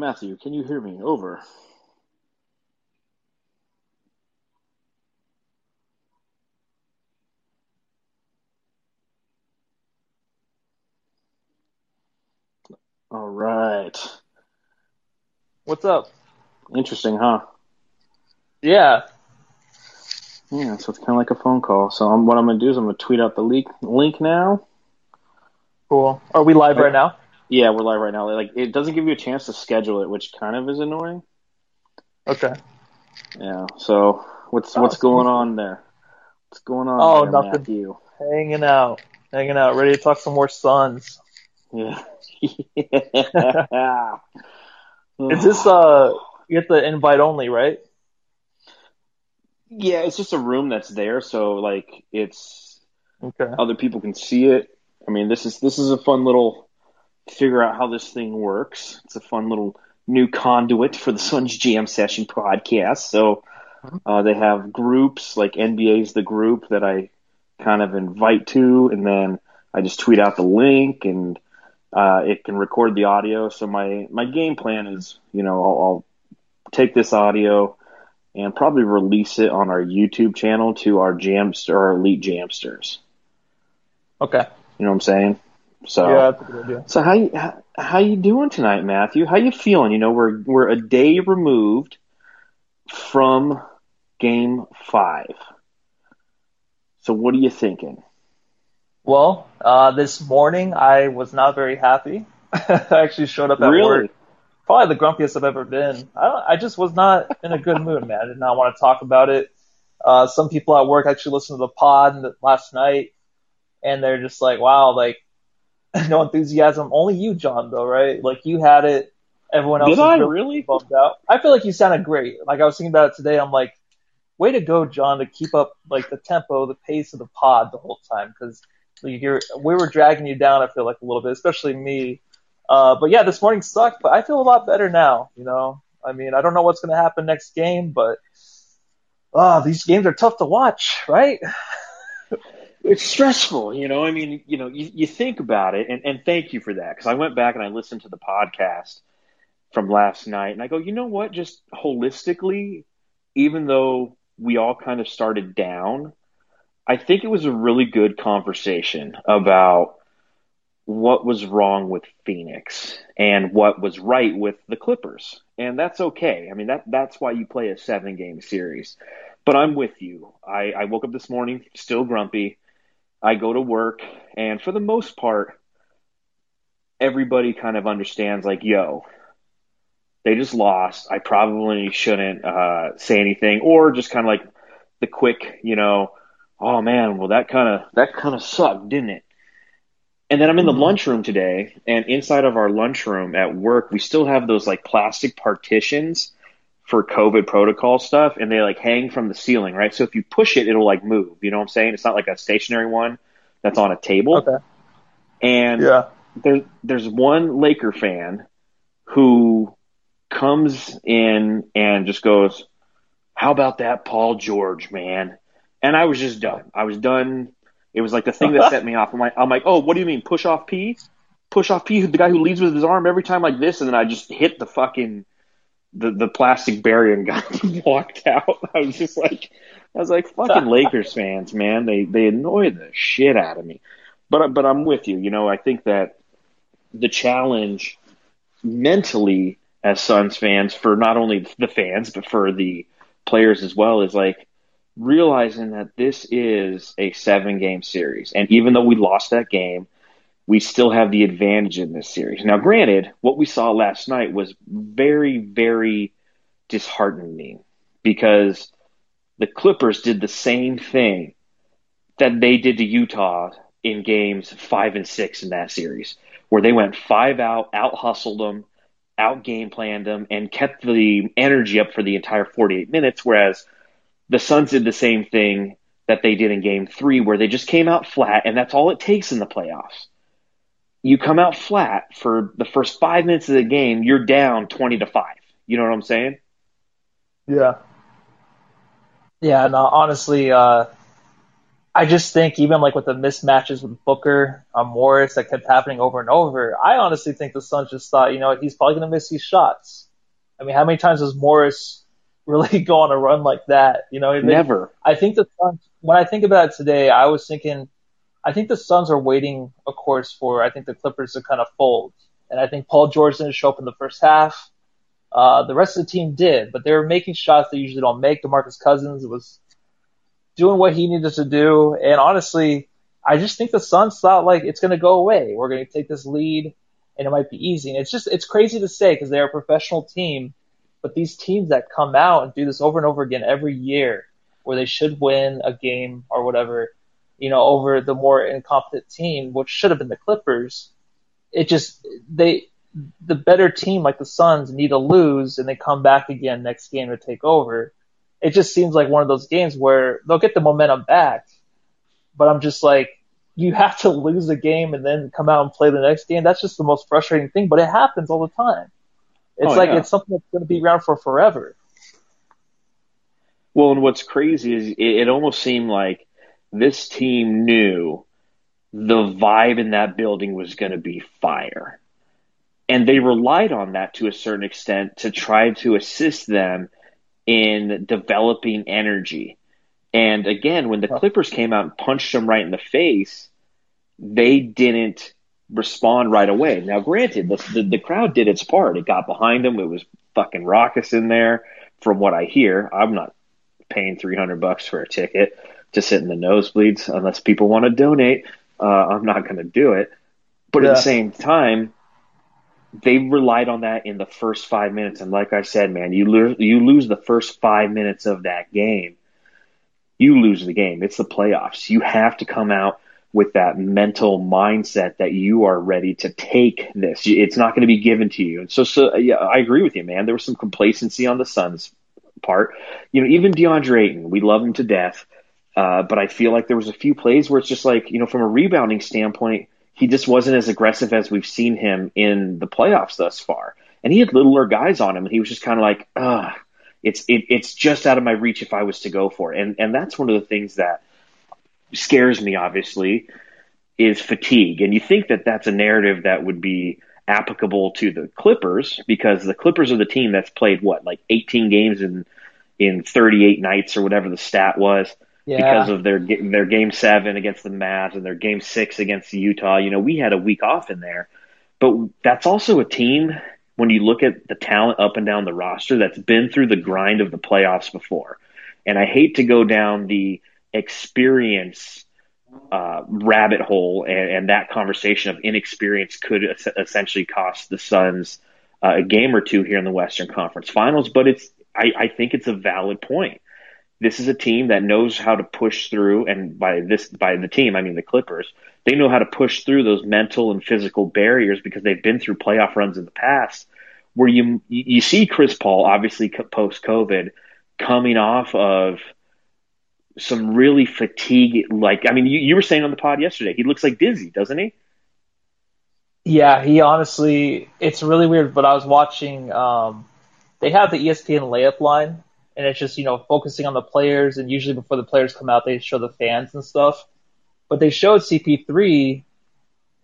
Matthew, can you hear me? Over. All right. What's up? Interesting, huh? Yeah. Yeah, so it's kind of like a phone call. So I'm, what I'm going to do is I'm going to tweet out the link, link now. Cool. Are we live right now? Yeah, we're live right now. Like it doesn't give you a chance to schedule it, which kind of is annoying. Okay. Yeah. So what's what's going on there? What's going on? Oh, there, nothing. Matthew? Hanging out. Hanging out. Ready to talk some more Suns. Yeah. Is this uh you get the invite only, right? Yeah, it's just a room that's there, so like it's Okay. other people can see it. I mean, this is this is a fun little figure out how this thing works. It's a fun little new conduit for the Suns Jam Session podcast. So uh, they have groups like NBA's the group that I kind of invite to, and then I just tweet out the link, and uh, it can record the audio. So my my game plan is, you know, I'll, I'll take this audio and probably release it on our YouTube channel to our jamster, our elite jamsters. Okay. You know what I'm saying? So Yeah, that's a good idea. so how you how, how you doing tonight, Matthew? How you feeling? You know, we're we're a day removed from game five. So what are you thinking? Well, uh this morning I was not very happy. I actually showed up at really? work. Probably the grumpiest I've ever been. I don't, I just was not in a good mood, man. I did not want to talk about it. Uh some people at work actually listened to the pod last night and they're just like, wow, like no enthusiasm. Only you, John, though, right? Like you had it. Everyone else Did was I really really? bummed out. I feel like you sounded great. Like I was thinking about it today. I'm like, way to go, John, to keep up like the tempo, the pace of the pod the whole time. Because you're, we were dragging you down. I feel like a little bit, especially me. Uh, but yeah, this morning sucked. But I feel a lot better now. You know, I mean, I don't know what's going to happen next game, but ah, these games are tough to watch, right? It's stressful, you know. I mean, you know, you, you think about it, and, and thank you for that because I went back and I listened to the podcast from last night, and I go, you know what? Just holistically, even though we all kind of started down, I think it was a really good conversation about what was wrong with Phoenix and what was right with the Clippers. And that's okay. I mean that that's why you play a seven game series. But I'm with you. I, I woke up this morning still grumpy. I go to work and for the most part everybody kind of understands like, yo, they just lost. I probably shouldn't uh, say anything or just kind of like the quick, you know, oh man, well that kind of that kind of sucked, didn't it? And then I'm in the Mhm. lunchroom today, and inside of our lunchroom at work, we still have those like plastic partitions for COVID protocol stuff, and they like hang from the ceiling, right? So if you push it, it'll like move. You know what I'm saying? It's not like a stationary one that's on a table. Okay. And Yeah. there, there's one Laker fan who comes in and just goes, "How about that Paul George, man?" And I was just done. I was done. It was like the thing that set me off. I'm like, I'm like, "Oh, what do you mean push off P? Push off P? The guy who leads with his arm every time like this?" And then I just hit the fucking the the plastic barrier and got walked out. I was just like, I was like, "Fucking Lakers fans, man! They they annoy the shit out of me." But but I'm with you. You know, I think that the challenge mentally as Suns fans for not only the fans but for the players as well is like realizing that this is a seven game series and even though we lost that game we still have the advantage in this series now granted what we saw last night was very very disheartening because the clippers did the same thing that they did to utah in games five and six in that series where they went five out out hustled them out game planned them and kept the energy up for the entire 48 minutes. Whereas the Suns did the same thing that they did in game three, where they just came out flat, and that's all it takes in the playoffs. You come out flat for the first five minutes of the game, you're down 20 to five. You know what I'm saying? Yeah. Yeah, no, honestly, uh, I just think even like with the mismatches with Booker on Morris that kept happening over and over, I honestly think the Suns just thought, you know, he's probably going to miss these shots. I mean, how many times does Morris really go on a run like that? You know, they, never. I think the Suns. When I think about it today, I was thinking, I think the Suns are waiting, of course, for I think the Clippers to kind of fold, and I think Paul George didn't show up in the first half. Uh, the rest of the team did, but they were making shots they usually don't make. DeMarcus Cousins was doing what he needed to do. And honestly, I just think the Suns thought like it's going to go away. We're going to take this lead and it might be easy. And it's just, it's crazy to say because they're a professional team, but these teams that come out and do this over and over again every year where they should win a game or whatever, you know, over the more incompetent team, which should have been the Clippers. It just, they, the better team like the Suns need to lose and they come back again next game to take over it just seems like one of those games where they'll get the momentum back, but I'm just like, you have to lose a game and then come out and play the next game. That's just the most frustrating thing, but it happens all the time. It's oh, like yeah. it's something that's going to be around for forever. Well, and what's crazy is it, it almost seemed like this team knew the vibe in that building was going to be fire. And they relied on that to a certain extent to try to assist them in developing energy. And again, when the Clippers came out and punched them right in the face, they didn't respond right away. Now, granted, the, the, the crowd did its part. It got behind them. It was fucking raucous in there. From what I hear, I'm not paying 300 bucks for a ticket to sit in the nosebleeds unless people want to donate. Uh, I'm not going to do it. But yeah. at the same time, they relied on that in the first five minutes. And like I said, man, you lose, you lose the first five minutes of that game, you lose the game. It's the playoffs. You have to come out with that mental mindset that you are ready to take this. It's not going to be given to you. And so, so yeah, I agree with you, man. There was some complacency on the Suns' part. You know, even DeAndre Ayton, we love him to death. Uh, but I feel like there was a few plays where it's just like, you know, from a rebounding standpoint, he just wasn't as aggressive as we've seen him in the playoffs thus far. And he had littler guys on him, and he was just kind of like, ugh, it's it, it's just out of my reach if I was to go for it. And and that's one of the things that scares me. Obviously, is fatigue, and you think that that's a narrative that would be applicable to the Clippers because the Clippers are the team that's played what like 18 games in in 38 nights or whatever the stat was yeah. because of their their game seven against the Mavs and their game six against Utah. You know, we had a week off in there, but that's also a team when you look at the talent up and down the roster that's been through the grind of the playoffs before. And I hate to go down the experience uh, rabbit hole and, and, that conversation of inexperience could es- essentially cost the Suns uh, a game or two here in the Western Conference Finals. But it's I, I think it's a valid point this is a team that knows how to push through, and by this by the team I mean the Clippers. They know how to push through those mental and physical barriers because they've been through playoff runs in the past. Where you you see Chris Paul obviously post COVID coming off of some really fatigue. Like I mean, you, you were saying on the pod yesterday, he looks like dizzy, doesn't he? Yeah, he honestly, it's really weird. But I was watching. Um, they have the ESPN layup line and it's just you know focusing on the players. And usually before the players come out, they show the fans and stuff. But they showed CP3,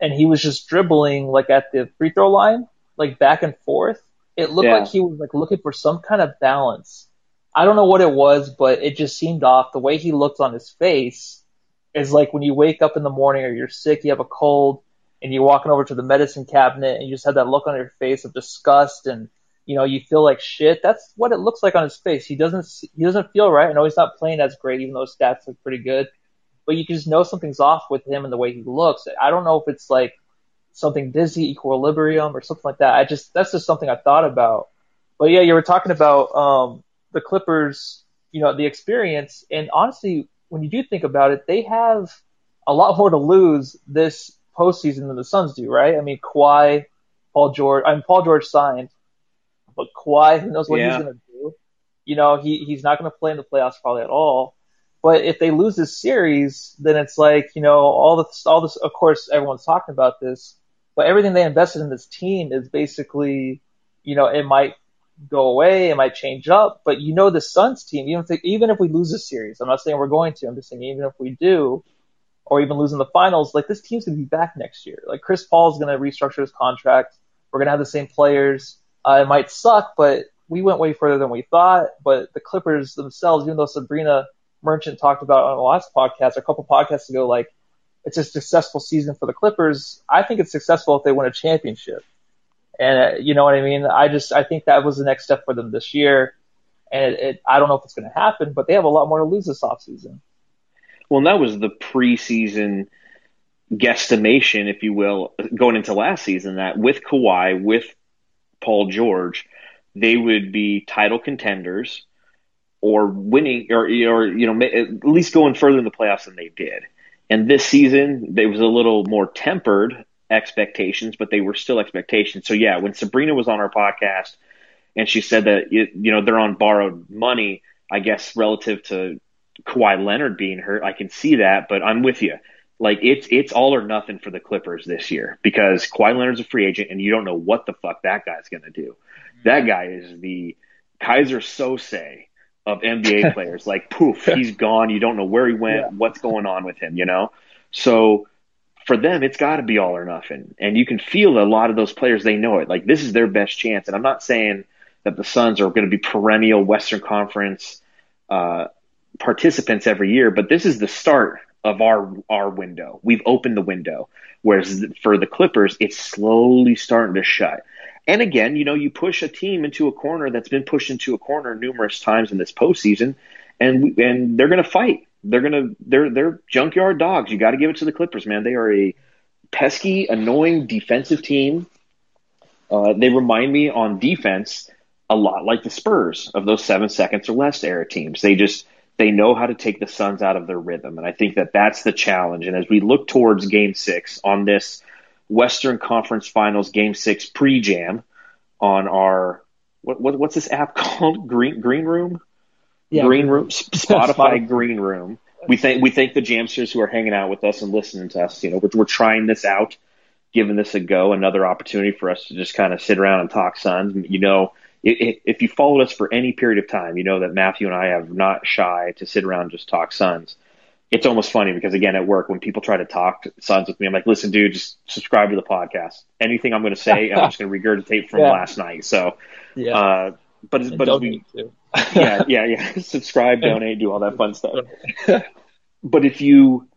and he was just dribbling like at the free throw line, like back and forth. It looked yeah. like he was like looking for some kind of balance. I don't know what it was, but it just seemed off. The way he looked on his face is like when you wake up in the morning or you're sick, you have a cold, and you're walking over to the medicine cabinet and you just have that look on your face of disgust and you know, you feel like shit. That's what it looks like on his face. He doesn't he doesn't feel right. I know he's not playing as great, even though his stats look pretty good. But you can just know something's off with him and the way he looks. I don't know if it's like something dizzy, equilibrium, or something like that. I just that's just something I thought about. But yeah, you were talking about um, the Clippers, you know, the experience, and honestly, when you do think about it, they have a lot more to lose this postseason than the Suns do, right? I mean, Kawhi, Paul George, I mean, Paul George signed. But Kawhi, who knows what yeah. he's going to do? You know, he he's not going to play in the playoffs probably at all. But if they lose this series, then it's like you know all this all this. Of course, everyone's talking about this, but everything they invested in this team is basically, you know, it might go away. It might change up, but you know the Suns team, even if they, even if we lose a series, I'm not saying we're going to. I'm just saying even if we do, or even losing the finals, like this team's gonna be back next year. Like Chris Paul's gonna restructure his contract. We're gonna have the same players. Uh, it might suck, but we went way further than we thought. But the Clippers themselves, even though Sabreena Merchant talked about on the last podcast, a couple podcasts ago, like it's a successful season for the Clippers. I think it's successful if they win a championship. And uh, you know what I mean? I just I think that was the next step for them this year. And it, it, I don't know if it's going to happen, but they have a lot more to lose this offseason. Well, and that was the preseason guesstimation, if you will, going into last season that with Kawhi, with Paul George, they would be title contenders or winning or, or you know at least going further in the playoffs than they did. And this season, there was a little more tempered expectations, but they were still expectations. So yeah, when Sabreena was on our podcast and she said that you know they're on borrowed money, I guess relative to Kawhi Leonard being hurt, I can see that, but I'm with you. Like it's it's all or nothing for the Clippers this year because Kawhi Leonard's a free agent and you don't know what the fuck that guy's gonna do. That guy is the Keyser Söze of NBA players. like poof, he's gone. You don't know where he went, yeah. what's going on with him, you know? So for them, it's got to be all or nothing. And you can feel a lot of those players, they know it. Like this is their best chance. And I'm not saying that the Suns are going to be perennial Western Conference uh, participants every year, but this is the start of our our window. We've opened the window. Whereas for the Clippers, it's slowly starting to shut. And again, you know, you push a team into a corner that's been pushed into a corner numerous times in this postseason, and and they're going to fight. They're going to they're they're junkyard dogs. You got to give it to the Clippers, man. They are a pesky, annoying defensive team. Uh, they remind me on defense a lot like the Spurs of those seven seconds or less era teams. They just they know how to take the Suns out of their rhythm, and I think that that's the challenge. And as we look towards Game Six on this Western Conference Finals Game Six pre-jam on our what, what what's this app called? Green Green Room. Yeah, Green Room, Spotify Green Room. We thank we thank the Jamsters who are hanging out with us and listening to us. You know, we're, we're trying this out, giving this a go, another opportunity for us to just kind of sit around and talk Suns. You know, if you followed us for any period of time, you know that Matthew and I have not shy to sit around and just talk Suns. It's almost funny because again at work when people try to talk Suns with me, I'm like, listen, dude, just subscribe to the podcast. Anything I'm going to say, I'm just going to regurgitate from yeah. last night. So, yeah. Uh, but and but we, yeah, yeah, yeah, subscribe, donate, do all that fun stuff. but if you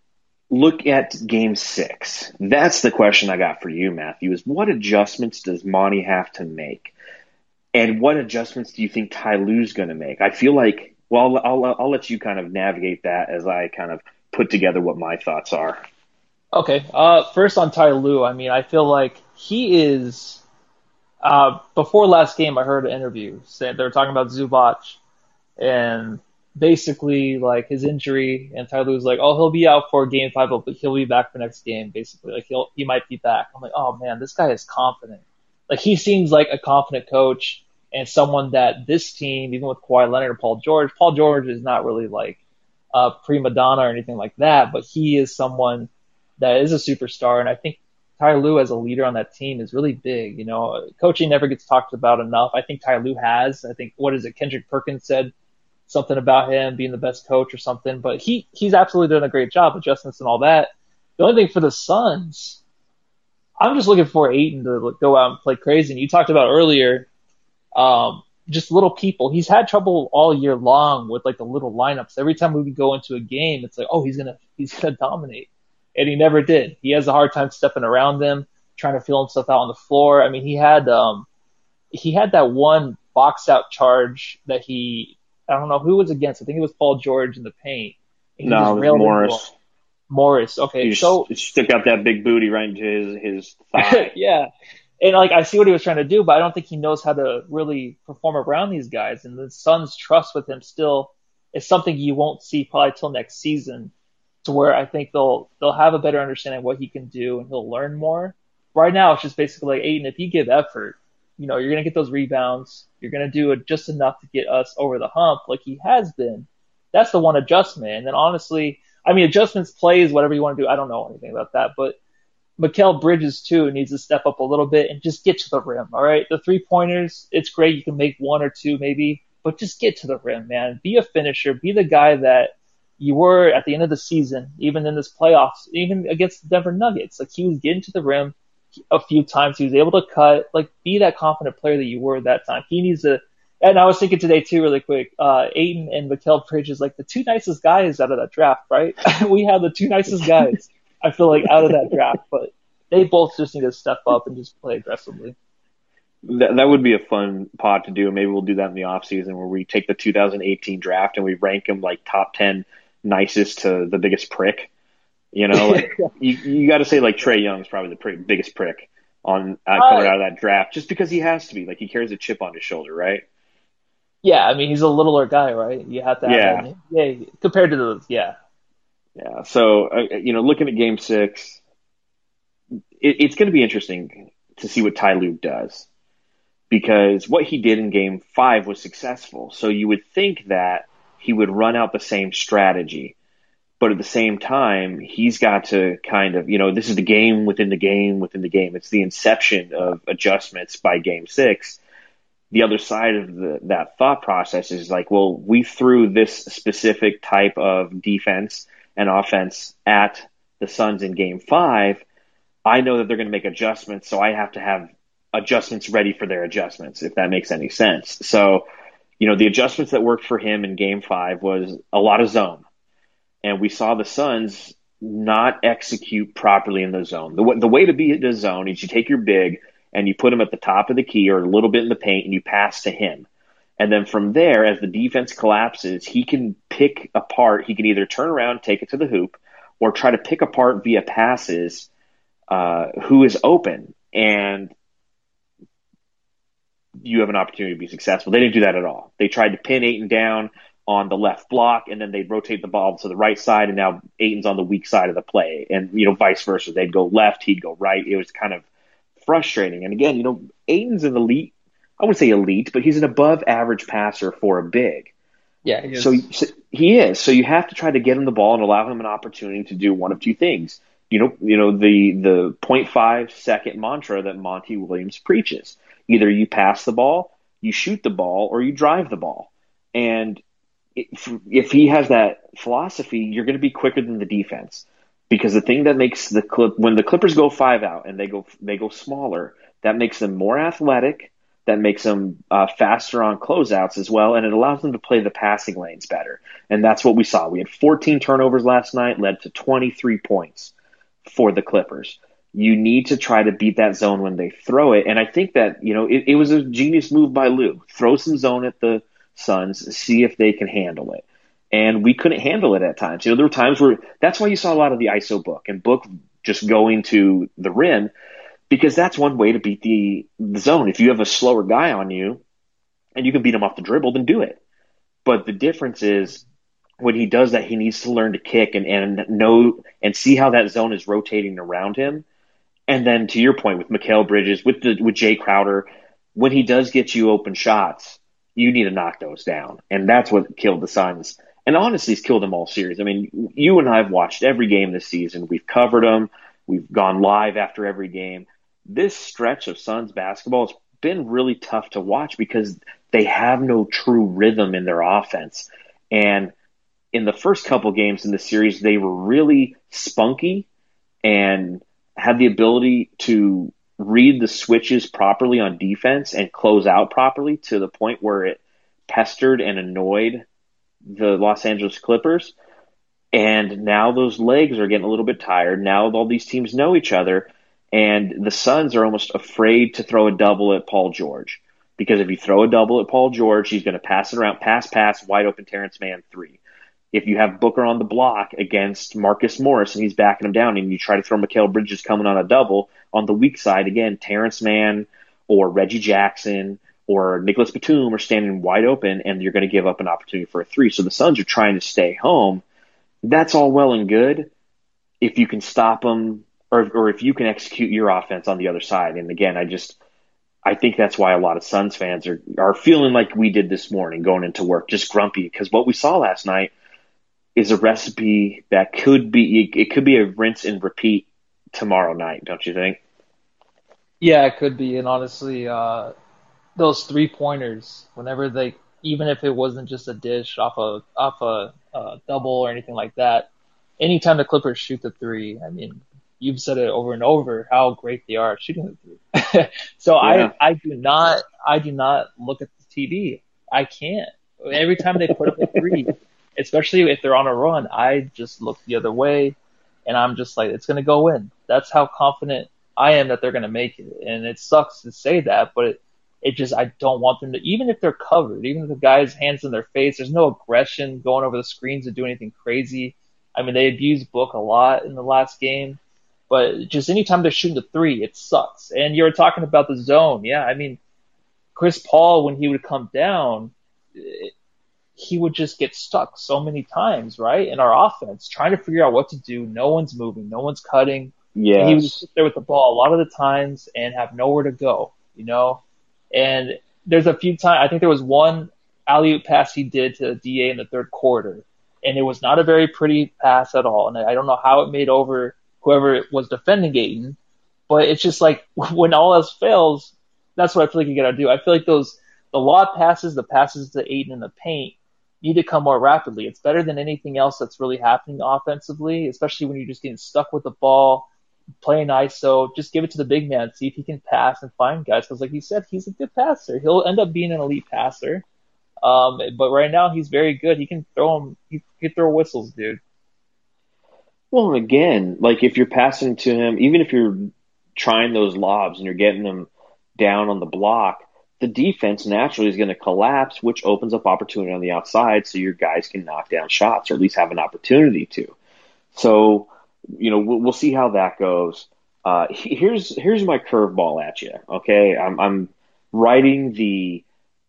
look at Game Six, that's the question I got for you, Matthew. Is what adjustments does Monty have to make? And what adjustments do you think Ty Lue's going to make? I feel like, well, I'll, I'll, I'll let you kind of navigate that as I kind of put together what my thoughts are. Okay. Uh, first on Ty Lue, I mean, I feel like he is. Uh, before last game, I heard an interview saying they were talking about Zubac, and basically like his injury, and Ty Lue's like, oh, he'll be out for game five, but he'll be back for next game. Basically, like he'll he might be back. I'm like, oh man, this guy is confident like he seems like a confident coach and someone that this team, even with Kawhi Leonard and Paul George, Paul George is not really like a prima donna or anything like that, but he is someone that is a superstar. And I think Ty Lue as a leader on that team is really big. You know, coaching never gets talked about enough. I think Ty Lue has. I think what is it? Kendrick Perkins said something about him being the best coach or something, but he he's absolutely done a great job, adjustments and all that. The only thing for the Suns I'm just looking for Ayton to go out and play crazy. And you talked about earlier, um, just little people. He's had trouble all year long with like the little lineups. Every time we would go into a game, it's like, oh, he's gonna he's gonna dominate, and he never did. He has a hard time stepping around them, trying to feel himself out on the floor. I mean, he had um, he had that one box out charge that he I don't know who was against. I think it was Paul George in the paint. No, it was Morris. Morris. Okay, he so stuck out that big booty right into his his thigh. yeah, and like I see what he was trying to do, but I don't think he knows how to really perform around these guys. And the Suns' trust with him still is something you won't see probably till next season, to where I think they'll they'll have a better understanding of what he can do and he'll learn more. Right now, it's just basically like Ayton. If you give effort, you know you're gonna get those rebounds. You're gonna do it just enough to get us over the hump, like he has been. That's the one adjustment. And then honestly I mean, adjustments, plays, whatever you want to do. I don't know anything about that, but Mikal Bridges too needs to step up a little bit and just get to the rim. All right, the three pointers, it's great. You can make one or two maybe, but just get to the rim, man. Be a finisher. Be the guy that you were at the end of the season, even in this playoffs, even against the Denver Nuggets. Like he was getting to the rim a few times. He was able to cut. Like be that confident player that you were at that time. He needs to. And I was thinking today too, really quick. Uh, Ayton and Mikal Bridges, like the two nicest guys out of that draft, right? we have the two nicest guys. I feel like out of that draft, but they both just need to step up and just play aggressively. That, that would be a fun pod to do. Maybe we'll do that in the off season where we take the 2018 draft and we rank them like top 10 nicest to the biggest prick. You know, like you you got to say like Trae Young's probably the pr- biggest prick on uh, coming out of that draft, just because he has to be. Like he carries a chip on his shoulder, right? Yeah, I mean he's a littler guy, right? You have to have yeah, yeah. Compared to the yeah, yeah. So uh, you know, looking at Game Six, it, it's going to be interesting to see what Ty Lue does because what he did in Game Five was successful. So you would think that he would run out the same strategy. But at the same time, he's got to kind of, you know, this is the game within the game within the game. It's the inception of adjustments by game six. The other side of the, that thought process is like, well, we threw this specific type of defense and offense at the Suns in game five. I know that they're going to make adjustments, so I have to have adjustments ready for their adjustments, if that makes any sense. So, you know, the adjustments that worked for him in game five was a lot of zone. And we saw the Suns not execute properly in the zone. The, the way to beat the zone is you take your big and you put him at the top of the key or a little bit in the paint and you pass to him. And then from there, as the defense collapses, he can pick apart. He can either turn around, take it to the hoop, or try to pick apart via passes uh, who is open. And you have an opportunity to be successful. They didn't do that at all. They tried to pin Ayton down on the left block, and then they'd rotate the ball to the right side, and now Ayton's on the weak side of the play, and you know vice versa. They'd go left, he'd go right. It was kind of frustrating. And again, you know, Ayton's an elite. I wouldn't say elite, but he's an above average passer for a big. Yeah, he so, so he is. So you have to try to get him the ball and allow him an opportunity to do one of two things. You know, you know the the 0.5 second mantra that Monty Williams preaches. Either you pass the ball, you shoot the ball, or you drive the ball. And if, if he has that philosophy, you're going to be quicker than the defense. Because the thing that makes the clip when the Clippers go five out and they go they go smaller, that makes them more athletic. That makes them uh, faster on closeouts as well, and it allows them to play the passing lanes better. And that's what we saw. We had 14 turnovers last night, led to 23 points for the Clippers. You need to try to beat that zone when they throw it. And I think that, you know, it, it was a genius move by Lue. Throw some zone at the Suns, see if they can handle it. And we couldn't handle it at times. You know, there were times where that's why you saw a lot of the ISO book and book just going to the rim because that's one way to beat the, the zone. If you have a slower guy on you and you can beat him off the dribble, then do it. But the difference is when he does that, he needs to learn to kick and, and know and see how that zone is rotating around him. And then to your point with Mikal Bridges, with the with Jae Crowder, when he does get you open shots, you need to knock those down. And that's what killed the Suns. And honestly, it's killed them all series. I mean, you and I have watched every game this season. We've covered them. We've gone live after every game. This stretch of Suns basketball has been really tough to watch because they have no true rhythm in their offense. And in the first couple games in the series, they were really spunky and had the ability to read the switches properly on defense and close out properly to the point where it pestered and annoyed the Los Angeles Clippers. And now those legs are getting a little bit tired. Now all these teams know each other, and the Suns are almost afraid to throw a double at Paul George. Because if you throw a double at Paul George, he's going to pass it around, pass, pass, wide open Terance Mann three if you have Booker on the block against Marcus Morris and he's backing him down and you try to throw Mikal Bridges coming on a double on the weak side, again, Terance Mann or Reggie Jackson or Nicolas Batum are standing wide open and you're going to give up an opportunity for a three. So the Suns are trying to stay home. That's all well and good if you can stop them or, or if you can execute your offense on the other side. And again, I just, I think that's why a lot of Suns fans are, are feeling like we did this morning going into work, just grumpy because what we saw last night is a recipe that could be it could be a rinse and repeat tomorrow night, don't you think? Yeah, it could be. And honestly, uh, those three pointers, whenever they, even if it wasn't just a dish off a off a uh, double or anything like that, anytime the Clippers shoot the three, I mean, you've said it over and over how great they are shooting the three. so yeah. I I do not I do not look at the TV. I can't. Every time they put up a three, especially if they're on a run, I just look the other way, and I'm just like, it's gonna go in. That's how confident I am that they're gonna make it. And it sucks to say that, but it, it just I don't want them to even if they're covered, even if the guy's hands in their face, there's no aggression going over the screens to do anything crazy. I mean, they abused Book a lot in the last game, but just anytime they're shooting the three, it sucks. And you were talking about the zone, yeah. I mean, Chris Paul when he would come down, eh, he would just get stuck so many times, right? In our offense, trying to figure out what to do. No one's moving, no one's cutting. Yeah, he was sit there with the ball a lot of the times and have nowhere to go, you know. And there's a few times I think there was one alley oop pass he did to Da in the third quarter, and it was not a very pretty pass at all. And I don't know how it made over whoever was defending Ayton, but it's just like when all else fails, that's what I feel like you gotta do. I feel like those the lob passes, the passes to Ayton in the paint need to come more rapidly. It's better than anything else that's really happening offensively, especially when you're just getting stuck with the ball, playing ISO. Just give it to the big man, see if he can pass and find guys. Because like you said, he's a good passer. He'll end up being an elite passer. Um, but right now he's very good. He can throw him. He can throw whistles, dude. Well, again, like if you're passing to him, even if you're trying those lobs and you're getting them down on the block, the defense naturally is going to collapse, which opens up opportunity on the outside so your guys can knock down shots or at least have an opportunity to. So, you know, we'll, we'll see how that goes. Uh, here's here's my curveball at you. Okay, I'm, I'm writing the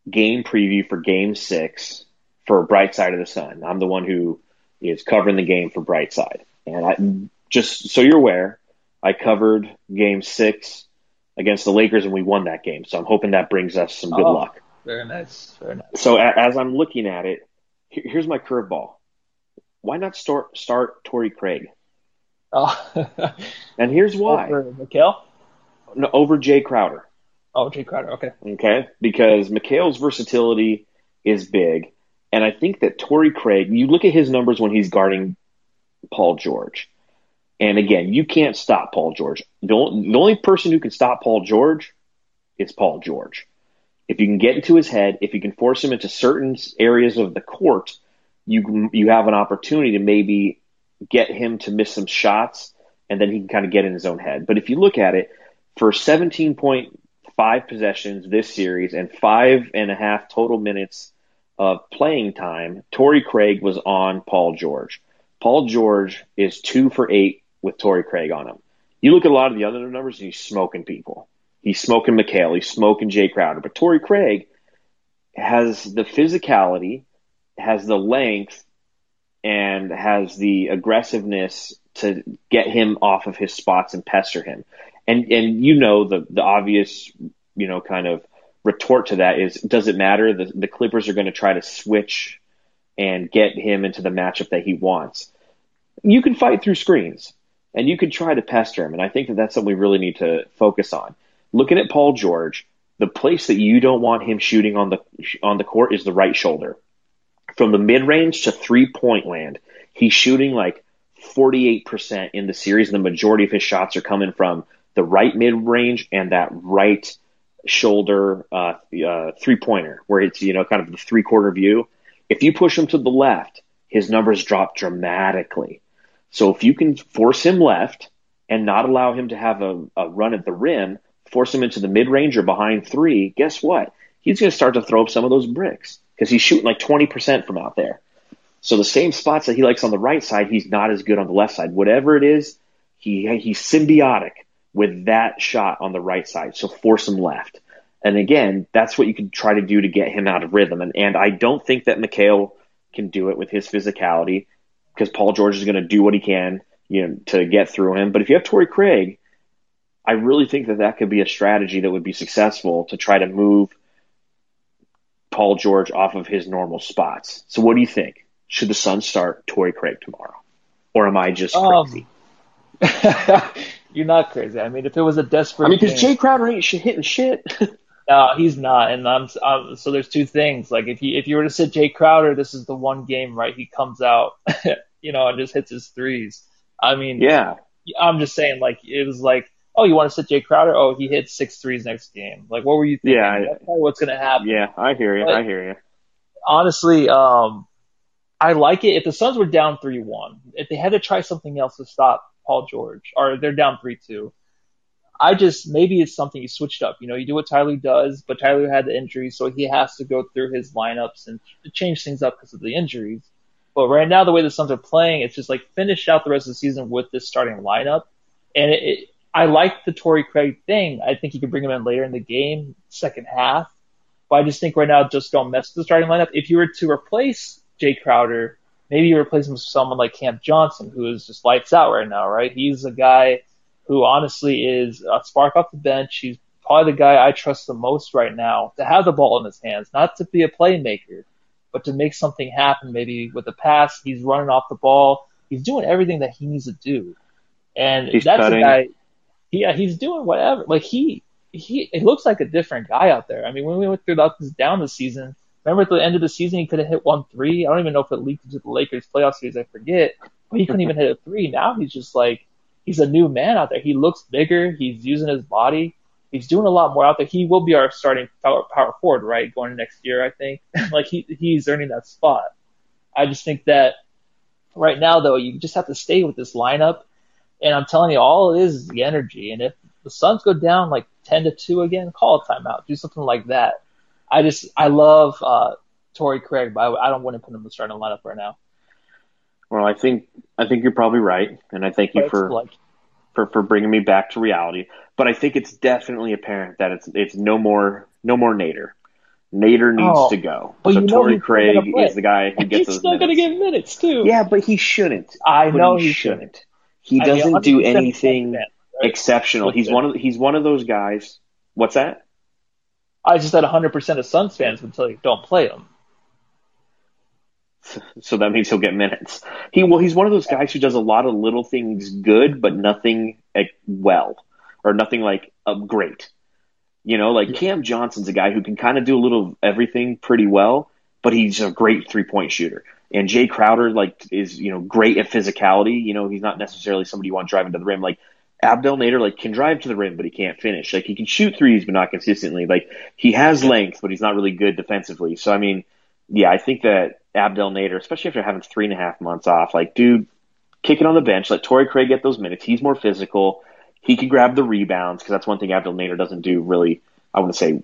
game preview for Game Six for Bright Side of the Sun. I'm the one who is covering the game for Bright Side, and I, just so you're aware, I covered Game Six against the Lakers, and we won that game. So I'm hoping that brings us some good oh, luck. Very nice. Very nice. So a- as I'm looking at it, here's my curveball. Why not start start Torrey Craig? Oh. and here's why. Over Mikal? No, over Jae Crowder. Oh, Jae Crowder. Okay. Okay, because Mikal's versatility is big, and I think that Torrey Craig. You look at his numbers when he's guarding Paul George. And again, you can't stop Paul George. The only, the only person who can stop Paul George is Paul George. If you can get into his head, if you can force him into certain areas of the court, you you have an opportunity to maybe get him to miss some shots, and then he can kind of get in his own head. But if you look at it, for 17.5 possessions this series and five and a half total minutes of playing time, Torrey Craig was on Paul George. Paul George is two for eight with Torrey Craig on him. You look at a lot of the other numbers, and he's smoking people. He's smoking Mikal. He's smoking Jae Crowder. But Torrey Craig has the physicality, has the length, and has the aggressiveness to get him off of his spots and pester him. And and you know the the obvious you know kind of retort to that is does it matter? The the Clippers are going to try to switch and get him into the matchup that he wants. You can fight through screens and you can try to pester him. And I think that that's something we really need to focus on. Looking at Paul George, the place that you don't want him shooting on the on the court is the right shoulder. From the mid range to three point land, he's shooting like 48% in the series, and the majority of his shots are coming from the right mid range and that right shoulder uh, uh, three pointer, where it's you know kind of the three quarter view. If you push him to the left, his numbers drop dramatically. So if you can force him left and not allow him to have a, a run at the rim, force him into the mid range or behind three, guess what? He's going to start to throw up some of those bricks because he's shooting like 20% from out there. So the same spots that he likes on the right side, he's not as good on the left side. Whatever it is, he he's symbiotic with that shot on the right side. So force him left. And again, that's what you can try to do to get him out of rhythm. And, and I don't think that Mikal can do it with his physicality because Paul George is going to do what he can, you know, to get through him. But if you have Torrey Craig, I really think that that could be a strategy that would be successful to try to move Paul George off of his normal spots. So what do you think? Should the Suns start Torrey Craig tomorrow? Or am I just um, crazy? Um, You're not crazy. I mean, if it was a desperate, I mean, because Jae Crowder ain't shit hitting shit. No, he's not, and I'm, I'm so there's two things. Like if you if you were to sit Jae Crowder, this is the one game, right? He comes out, you know, and just hits his threes. I mean, yeah, I'm just saying, like it was like, oh, you want to sit Jae Crowder? Oh, he hits six threes next game. Like, what were you thinking? Yeah, That's probably what's gonna happen. yeah. I hear you. I hear you. Honestly, um, I like it. If the Suns were down three one, if they had to try something else to stop Paul George, or they're down three two. I just maybe it's something you switched up. You know, you do what Ty Lue does, but Ty Lue had the injury, so he has to go through his lineups and change things up because of the injuries. But right now, the way the Suns are playing, it's just like finish out the rest of the season with this starting lineup. And it, I like the Torrey Craig thing. I think you can bring him in later in the game, second half. But I just think right now, just don't mess with the starting lineup. If you were to replace Jae Crowder, maybe you replace him with someone like Cam Johnson, who is just lights out right now, right? He's a guy who honestly is a spark off the bench. He's probably the guy I trust the most right now to have the ball in his hands, not to be a playmaker, but to make something happen. Maybe with a pass, he's running off the ball. He's doing everything that he needs to do, and He's that's cutting. a guy. Yeah, he's doing whatever. Like he, he, it looks like a different guy out there. I mean, when we went through the ups and season, remember at the end of the season he could have hit one three. I don't even know if it leaked into the Lakers playoff series. I forget, but he couldn't even hit a three. Now he's just like he's a new man out there. He looks bigger. He's using his body. He's doing a lot more out there. He will be our starting power, power forward, right, going next year. I think. like he he's earning that spot. I just think that right now, though, you just have to stay with this lineup. And I'm telling you, all it is is the energy. And if the Suns go down like 10 to 2 again, call a timeout. Do something like that. I just, I love, uh, Torrey Craig, but I, I don't want to put him in the starting lineup right now. Well, I think I think you're probably right, and I thank you for like, for, for bringing me back to reality. But I think it's definitely apparent that it's it's no more no more Nader. Nader needs Oh, to go. but so you Torrey Craig is the guy who gets he's still going to get minutes too. Yeah, but he shouldn't. I But know he he shouldn't. He doesn't do 100% anything right? exceptional. He's one of he's one of those guys. What's that? I just had 100% of Suns fans would tell you don't play him. So that means he'll get minutes. He well, he's one of those guys who does a lot of little things good, but nothing like, well, or nothing like uh, great. You know, like Yeah. Cam Johnson's a guy who can kind of do a little of everything pretty well, but he's a great three point shooter. And Jae Crowder, like, is you know great at physicality. You know, he's not necessarily somebody you want driving to the rim. Like Abdel Nader, like can drive to the rim, but he can't finish. Like he can shoot threes, but not consistently. Like he has length, but he's not really good defensively. So I mean, yeah, I think that Abdel Nader, especially after having three and a half months off, like, dude, kick it on the bench. Let Torrey Craig get those minutes. He's more physical. He can grab the rebounds because that's one thing Abdel Nader doesn't do really. I want to say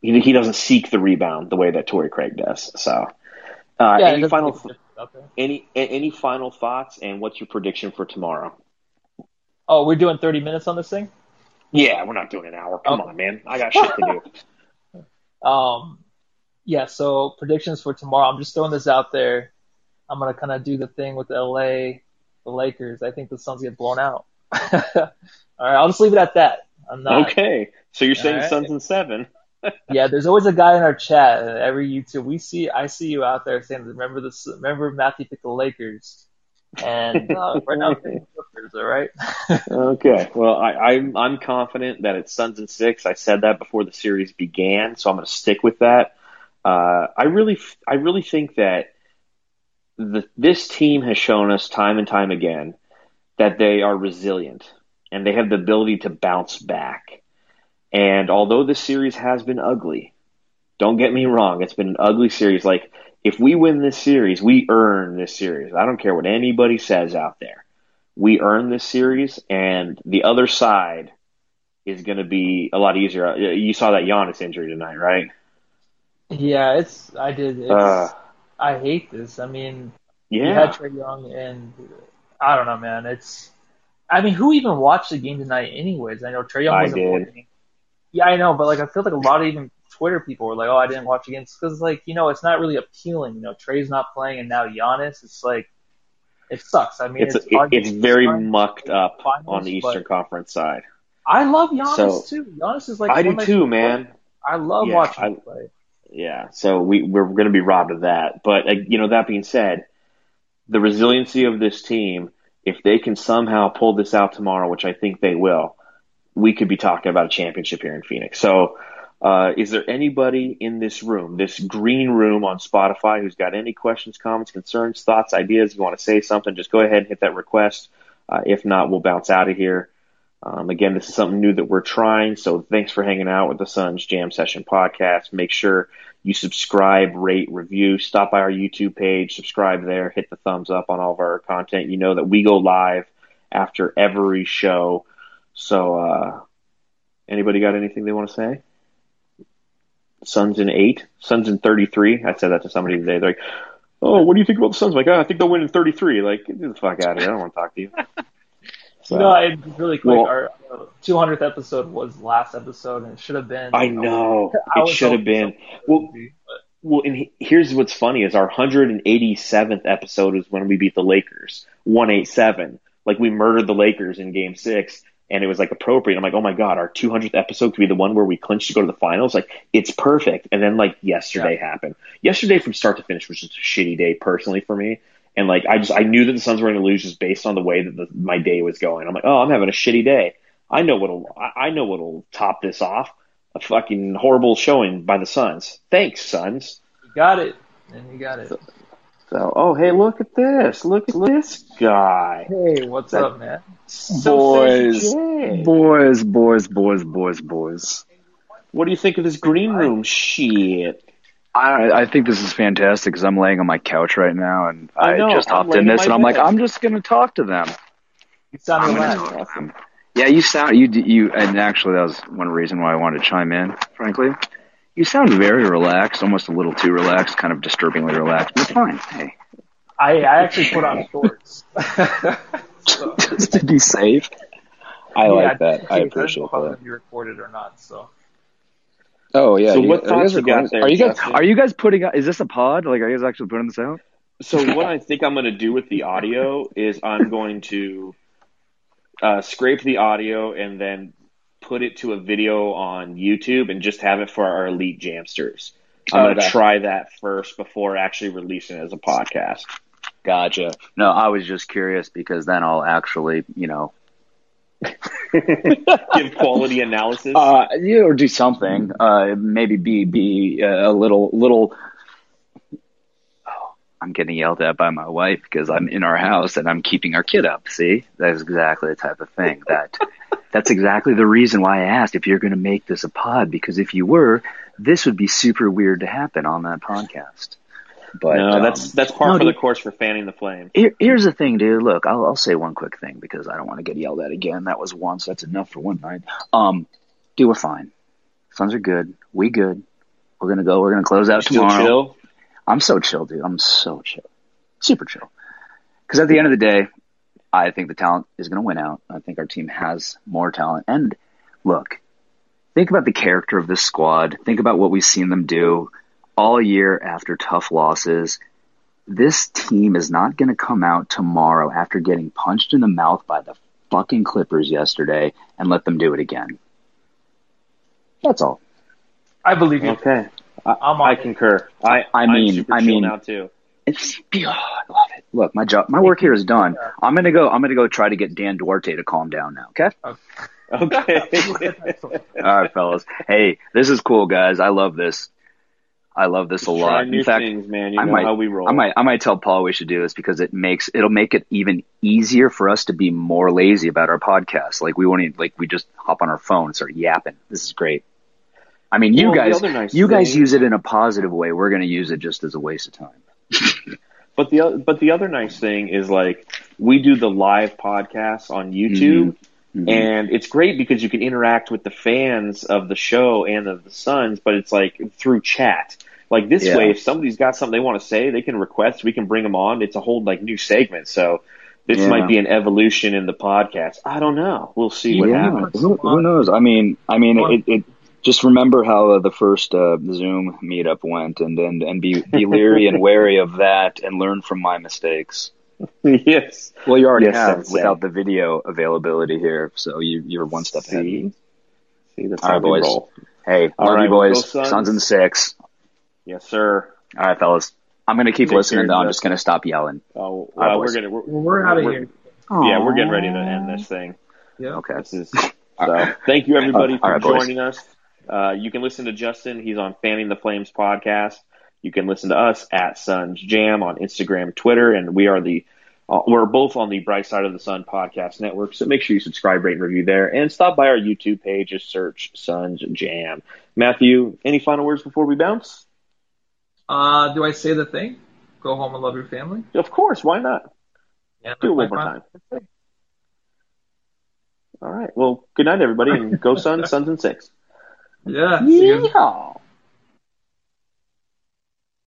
he, he doesn't seek the rebound the way that Torrey Craig does. So, uh, Yeah, any final make a difference out there. any any final thoughts and what's your prediction for tomorrow? Oh, we're doing 30 minutes on this thing? Yeah, we're not doing an hour. Come Okay. on, man. I got shit to do. Um, yeah, so predictions for tomorrow. I'm just throwing this out there. I'm gonna kind of do the thing with LA, the Lakers. I think the Suns get blown out. All right, I'll just leave it at that. I'm not. okay, so you're saying right. Suns and seven? Yeah, there's always a guy in our chat. Every YouTube we see, I see you out there saying, "Remember this? Remember Matthew picked the Lakers." And uh, right now, Clippers. All right. Okay. Well, I, I'm I'm confident that it's Suns and six. I said that before the series began, so I'm going to stick with that. Uh, I really I really think that the this team has shown us time and time again that they are resilient and they have the ability to bounce back. And although this series has been ugly, don't get me wrong, it's been an ugly series. Like if we win this series, we earn this series. I don't care what anybody says out there we earn this series, and the other side is going to be a lot easier. You saw that Giannis injury tonight, right? Yeah, it's. I did. It's, Uh, I hate this. I mean, you had Trae Young, and I don't know, man. It's. I mean, who even watched the game tonight, anyways? I know Trae Young wasn't. Yeah, I know, but like, I feel like a lot of even Twitter people were like, "Oh, I didn't watch against," because like, you know, it's not really appealing. You know, Trae's not playing, and now Giannis. It's like, it sucks. I mean, it's it's it, it's very mucked up finals, on the Eastern Conference side. I love Giannis So- too. Giannis is like I do too, man. I love Yeah, watching I- him play. Yeah, so we we're going to be robbed of that. But uh, you know, that being said, the resiliency of this team if they can somehow pull this out tomorrow, which I think they will, we could be talking about a championship here in Phoenix. So, uh, is there anybody in this room, this green room on Spotify, who's got any questions, comments, concerns, thoughts, ideas? You want to say something, just go ahead and hit that request. Uh, if not, we'll bounce out of here. Um, again, this is something new that we're trying. So thanks for hanging out with the Suns Jam Session podcast. Make sure you subscribe, rate, review, stop by our YouTube page, subscribe there, hit the thumbs up on all of our content. You know that we go live after every show. So, uh, anybody got anything they want to say? Suns in eight, Suns in 33. I said that to somebody today. They're like, oh, what do you think about the Suns? I'm like, oh, I think they'll win in 33. Like, get the fuck out of here. I don't want to talk to you. So, no, I, really quick. Well, our uh, 200th episode was last episode, and it should have been. I know I it should have been. Well, be, well, and here's what's funny: is our 187th episode is when we beat the Lakers, 187. Like we murdered the Lakers in Game Six, and it was like appropriate. I'm like, oh my god, our 200th episode could be the one where we clinch to go to the finals. Like, it's perfect. And then like yesterday yeah. happened. Yesterday from start to finish was just a shitty day personally for me. And like, I just I knew that the Suns were going to lose just based on the way that the, my day was going. I'm like, oh, I'm having a shitty day. I know what'll I know what'll top this off. A fucking horrible showing by the Suns. Thanks, Suns. You got it. And you got it. So, so, oh, hey, look at this. Look at this guy. Hey, what's that, up, man? Boys, boys, boys, boys, boys, boys. What do you think of this Greenroom shit? I, I think this is fantastic because I'm laying on my couch right now and I, I just hopped in this and I'm like, I'm just going to talk to them. You sound relaxed. Yeah, you sound you you and actually that was one reason why I wanted to chime in. Frankly, you sound very relaxed, almost a little too relaxed, kind of disturbingly relaxed. But fine. Hey, I I actually put on shorts just to be safe. I yeah, like that. I appreciate that. If you recorded or not, so. Oh yeah. So you, what thoughts you got there? Are you guys are you guys putting? Is this a pod? Like, are you guys actually putting this out? So what I think I'm going to do with the audio is I'm going to uh, scrape the audio and then put it to a video on YouTube and just have it for our elite jamsters. I'm going to try that first before actually releasing it as a podcast. Gotcha. No, I was just curious because then I'll actually, you know, give quality analysis. Uh, yeah, or do something. Uh, maybe be be uh, a little little. Oh, I'm getting yelled at by my wife because I'm in our house and I'm keeping our kid up. See, that's exactly the type of thing that. That's exactly the reason why I asked if you're going to make this a pod because if you were, this would be super weird to happen on that podcast. But no, that's um, that's part no, of the course for fanning the flame. Here, here's the thing, dude. Look, I'll, I'll say one quick thing because I don't want to get yelled at again. That was once. That's enough for one night. Um, dude, we're fine. Suns are good. We good. We're gonna go. We're gonna close out You're tomorrow. Chill? I'm so chill, dude. I'm so chill, super chill. Because at the end of the day, I think the talent is gonna win out. I think our team has more talent. And look, think about the character of this squad. Think about what we've seen them do all year after tough losses. This team is not going to come out tomorrow after getting punched in the mouth by the fucking Clippers yesterday and let them do it again. That's all. I believe you. Okay. I, I concur. I, I mean, I mean, now too. It's beyond. I love it. Look, my job, my work here is done. I'm gonna go. I'm gonna go try to get Dan Duarte to calm down now. Okay. Okay. All right, fellas. Hey, this is cool, guys. I love this. I love this a lot. In fact, things, man. You I might, how we roll. I might, I might tell Paul we should do this because it makes it'll make it even easier for us to be more lazy about our podcast. Like we won't even, like we just hop on our phone and start yapping. This is great. I mean, you well, guys, nice you thing, guys use it in a positive way. We're going to use it just as a waste of time. but the but the other nice thing is like we do the live podcasts on YouTube. Mm-hmm. Mm-hmm. And it's great because you can interact with the fans of the show and of the Suns, but it's like through chat. Like this yeah. way, if somebody's got something they want to say, they can request. We can bring them on. It's a whole like new segment. So this yeah. might be an evolution in the podcast. I don't know. We'll see what yeah. happens. Who, who, knows? I mean, I mean, it, it just remember how uh, the first uh, Zoom meetup went, and and and be be leery and wary of that, and learn from my mistakes. yes. Well, you already yes, have without the video availability here, so you you're one step See? ahead. See, that's All right, boys. Roll. Hey, All love right, you boys. Sons. Suns and six. Yes, sir. All right, fellas. I'm gonna keep Take listening. Though I'm just gonna stop yelling. Oh, well, we're gonna we're, we're out of here. Yeah, we're getting ready to end this thing. Yeah. Okay. This is so. Thank you everybody for right, boys. joining us. Uh, you can listen to Justin. He's on Fanning the Flames podcast. You can listen to us at Suns Jam on Instagram, Twitter, and we are the uh, we're both on the Bright Side of the Sun podcast network. So make sure you subscribe, rate, and review there, and stop by our YouTube page. Just search Suns Jam. Matthew, any final words before we bounce? Uh, do I say the thing? Go home and love your family. Of course. Why not? Yeah, Do it one more thing. All right. Well, good night, everybody, and go Suns. Suns and six. Yeah. Yeehaw.